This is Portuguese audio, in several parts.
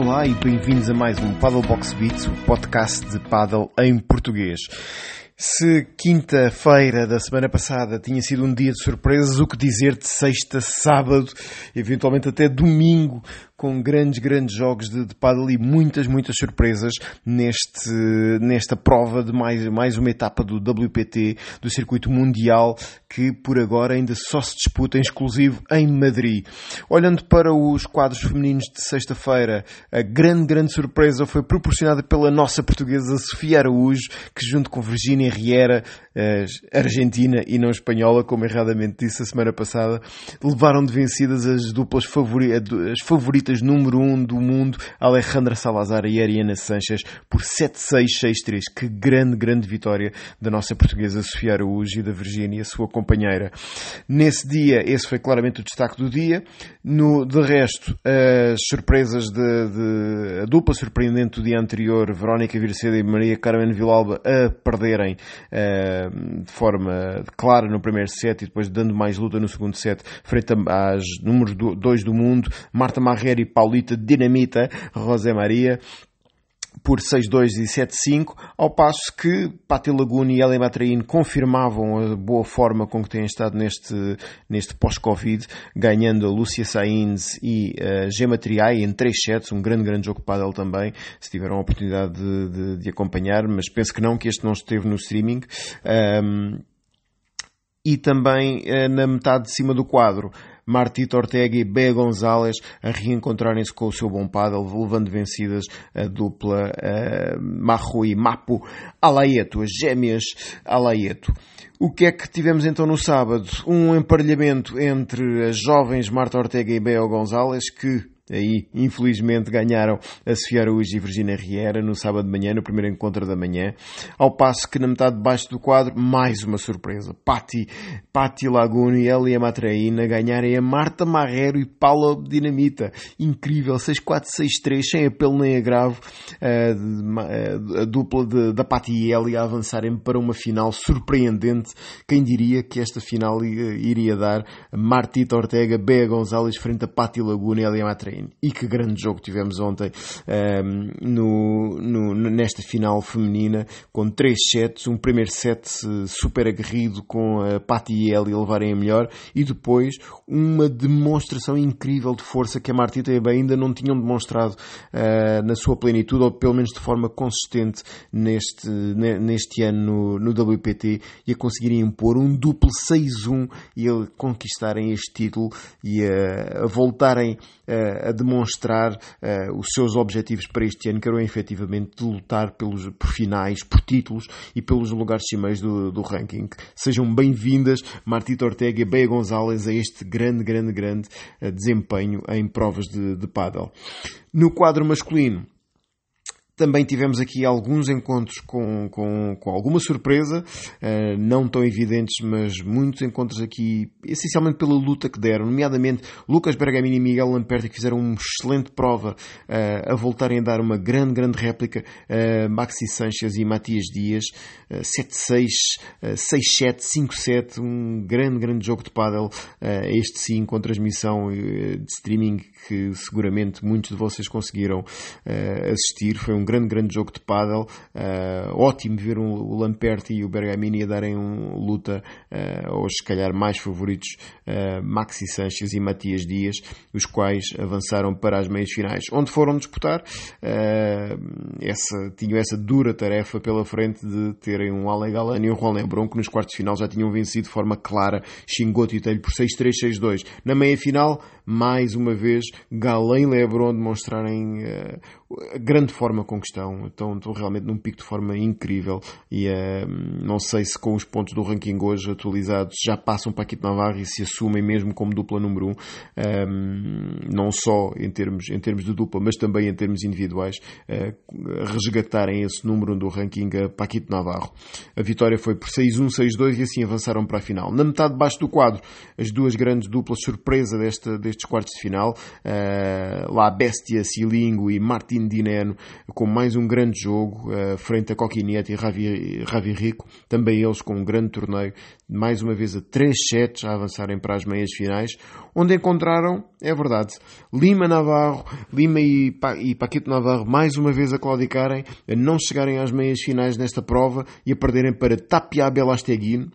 Olá e bem-vindos a mais um Paddle Box Beats, o podcast de paddle em português. Se quinta-feira da semana passada tinha sido um dia de surpresas, o que dizer de sexta, sábado, eventualmente até domingo, com grandes, grandes jogos de, de paddle e muitas, muitas surpresas neste, nesta prova de mais, mais uma etapa do WPT, do circuito mundial, que por agora ainda só se disputa em exclusivo em Madrid. Olhando para os quadros femininos de sexta-feira, a grande, grande surpresa foi proporcionada pela nossa portuguesa Sofia Araújo, que junto com Virginia Riera, argentina e não espanhola, como erradamente disse a semana passada, levaram de vencidas as duplas favori as favoritas número 1 um do mundo, Alejandra Salazar e Ariana Sanches, por 7-6-6-3. Que grande, grande vitória da nossa portuguesa Sofia Araújo e da Virgínia, sua companheira. Nesse dia, esse foi claramente o destaque do dia. No, de resto, as surpresas de, de a dupla surpreendente do dia anterior, Verónica Virceda e Maria Carmen Vilalba, a perderem uh, de forma clara no primeiro set e depois dando mais luta no segundo set, frente às números 2 do, do mundo, Marta E Paulita Dinamita, José Maria, por 6-2 e 7-5, ao passo que Pati Laguna e Eli Matraín confirmavam a boa forma com que têm estado neste, neste pós-Covid, ganhando a Lúcia Sainz e a Gema Triay em 3 sets, um grande, grande jogo para ele também, se tiveram a oportunidade de, de, de, acompanhar, mas penso que não, que este não esteve no streaming. Um, e também uh, na metade de cima do quadro, Martito Ortega e Bea Gonzalez a reencontrarem-se com o seu bom paddle, levando vencidas a dupla uh, Majo e Mapo Alaeto, as gêmeas Alaeto. O que é que tivemos então no sábado? Um emparelhamento entre as jovens Marta Ortega e Bea Gonzalez, que Aí, infelizmente, ganharam a Sofia Araújo e Virginia Riera no sábado de manhã, no primeiro encontro da manhã. Ao passo que na metade de baixo do quadro, mais uma surpresa. Patti, Patti Laguna e Elia Matraína ganharem a Marta Marrero e Paula Dinamita. Incrível, 6-4-6-3, sem apelo nem agravo. A, a, a dupla de, da Patti e Elia avançarem para uma final surpreendente. Quem diria que esta final iria dar Martita Ortega, Bea Gonzalez frente a Patti Laguna e Elia Matraína. E que grande jogo tivemos ontem um, ehm, no, no, nesta final feminina, com três sets. Um primeiro set super aguerrido, com a Patti e a Ellie levarem a melhor, e depois uma demonstração incrível de força que a Martita e a ainda não tinham demonstrado uh, na sua plenitude, ou pelo menos de forma consistente neste, neste ano no, no WPT, e a conseguirem impor um duplo 6-1 e a conquistarem este título e a, a voltarem uh, a demonstrar uh, os seus objetivos para este ano, que eram efetivamente de lutar pelos, por finais, por títulos e pelos lugares cimeiros do, do ranking. Sejam bem-vindas, Martita Ortega e Bea Gonzalez, a este grande, grande, grande uh, desempenho em provas de, de paddle. No quadro masculino, também tivemos aqui alguns encontros com, com, com alguma surpresa, uh, não tão evidentes, mas muitos encontros aqui, essencialmente pela luta que deram, nomeadamente Lucas Bergamini e Miguel Lamperti, que fizeram uma excelente prova uh, a voltarem a dar uma grande, grande réplica, uh, Maxi Sanches e Matias Dias, 7-6, 6-7, 5-7, um grande, grande jogo de pádel, este sim, com transmissão de streaming que seguramente muitos de vocês conseguiram assistir, foi um grande, grande jogo de pádel. Uh, ótimo ver um, o Lamperti e o Bergamini a darem um luta uh, aos, se calhar, mais favoritos, uh, Maxi Sanches e Matias Dias, os quais avançaram para as meias finais, onde foram disputar. essa, tinham essa dura tarefa pela frente de terem um Ale Galani e um Juan Lebron, que nos quartos de final já tinham vencido de forma clara Xingoto e Telho por 6-3, 6-2. Na meia final, mais uma vez, Galen e Lebron demonstrarem a grande forma com que estão. Estão, estão realmente num pico de forma incrível e uh, não sei se com os pontos do ranking hoje atualizados já passam para Quito Navarro e se assumem mesmo como dupla número 1, um, ehm, não só em termos, em termos de dupla, mas também em termos individuais, uh, resgatarem esse número do ranking a Paquito Navarro. A vitória foi por 6-1, 6-2 e assim avançaram para a final. Na metade de baixo do quadro, as duas grandes duplas surpresa desta, destes quartos de final, uh, lá Bestia Silingo e Martin Martin Dineno com mais um grande jogo uh, frente a Coquinieto e Ravi, Ravi Rico, também eles com um grande torneio, mais uma vez a 3 sets a avançarem para as meias finais, onde encontraram, é verdade, Lima Navarro, Lima e, pa, e Paquito Navarro mais uma vez a claudicarem, a não chegarem às meias finais nesta prova e a perderem para Tapia Belasteguin,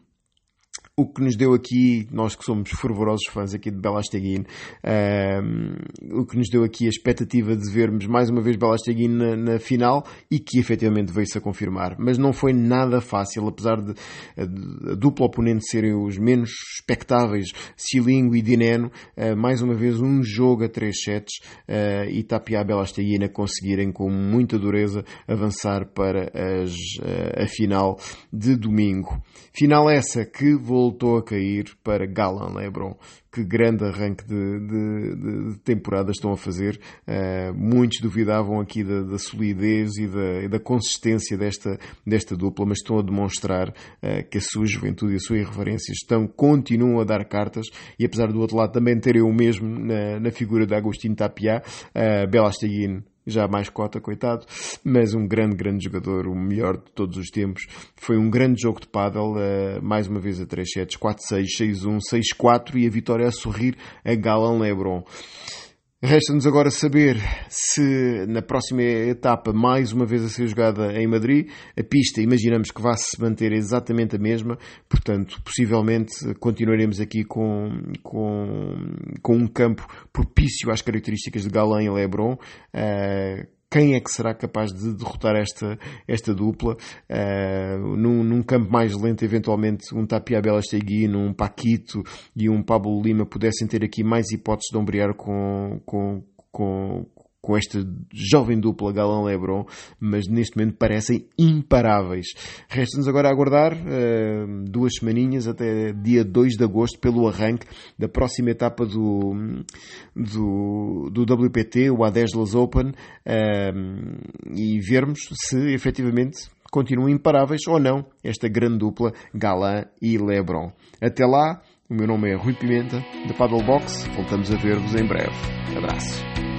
o que nos deu aqui, nós que somos fervorosos fãs aqui de Belasteguin, uh, o que nos deu aqui a expectativa de vermos mais uma vez Belasteguin na, na final e que efetivamente veio-se a confirmar. Mas não foi nada fácil, apesar de, de a dupla oponente serem os menos expectáveis, Silingo e Dineno, uh, mais uma vez um jogo a três sets uh, e Tapia Belasteguin a conseguirem com muita dureza avançar para as, a final de domingo. Final essa que vou voltou a cair para Galan Lebron. Que grande arranque de, de, de temporada estão a fazer. Uh, muitos duvidavam aqui da, da solidez e da, e da, consistência desta, desta dupla, mas estão a demonstrar uh, que a sua juventude e a sua irreverência estão, continuam a dar cartas e apesar do outro lado também terem o mesmo na, na figura de Agostinho Tapia, uh, Belasteguin já mais cota, coitado, mas um grande, grande jogador, o melhor de todos os tempos. Foi um grande jogo de pádel, uh, mais uma vez a 3 sets, 4-6, 6-1, 6-4 e a vitória a sorrir a Galan Lebron. Resta-nos agora saber se na próxima etapa, mais uma vez a ser jogada em Madrid, a pista imaginamos que vai se manter exatamente a mesma, portanto, possivelmente continuaremos aqui com, com, com um campo propício às características de Galán e Lebron. Uh, quem é que será capaz de derrotar esta, esta dupla? Uh, num, num, campo mais lento, eventualmente um Tapia Belasteguin, um Paquito e um Pablo Lima pudessem ter aqui mais hipóteses de ombrear com, com, com, com esta jovem dupla Galão Lebron, mas neste momento parecem imparáveis. Resta-nos agora aguardar uh, duas semaninhas até dia 2 de agosto pelo arranque da próxima etapa do, do, do WPT, o A10 Open, uh, e vermos se efetivamente continuam imparáveis ou não esta grande dupla Galan e Lebron. Até lá, o meu nome é Rui Pimenta, da Paddlebox. Voltamos a ver-vos em breve. Abraço.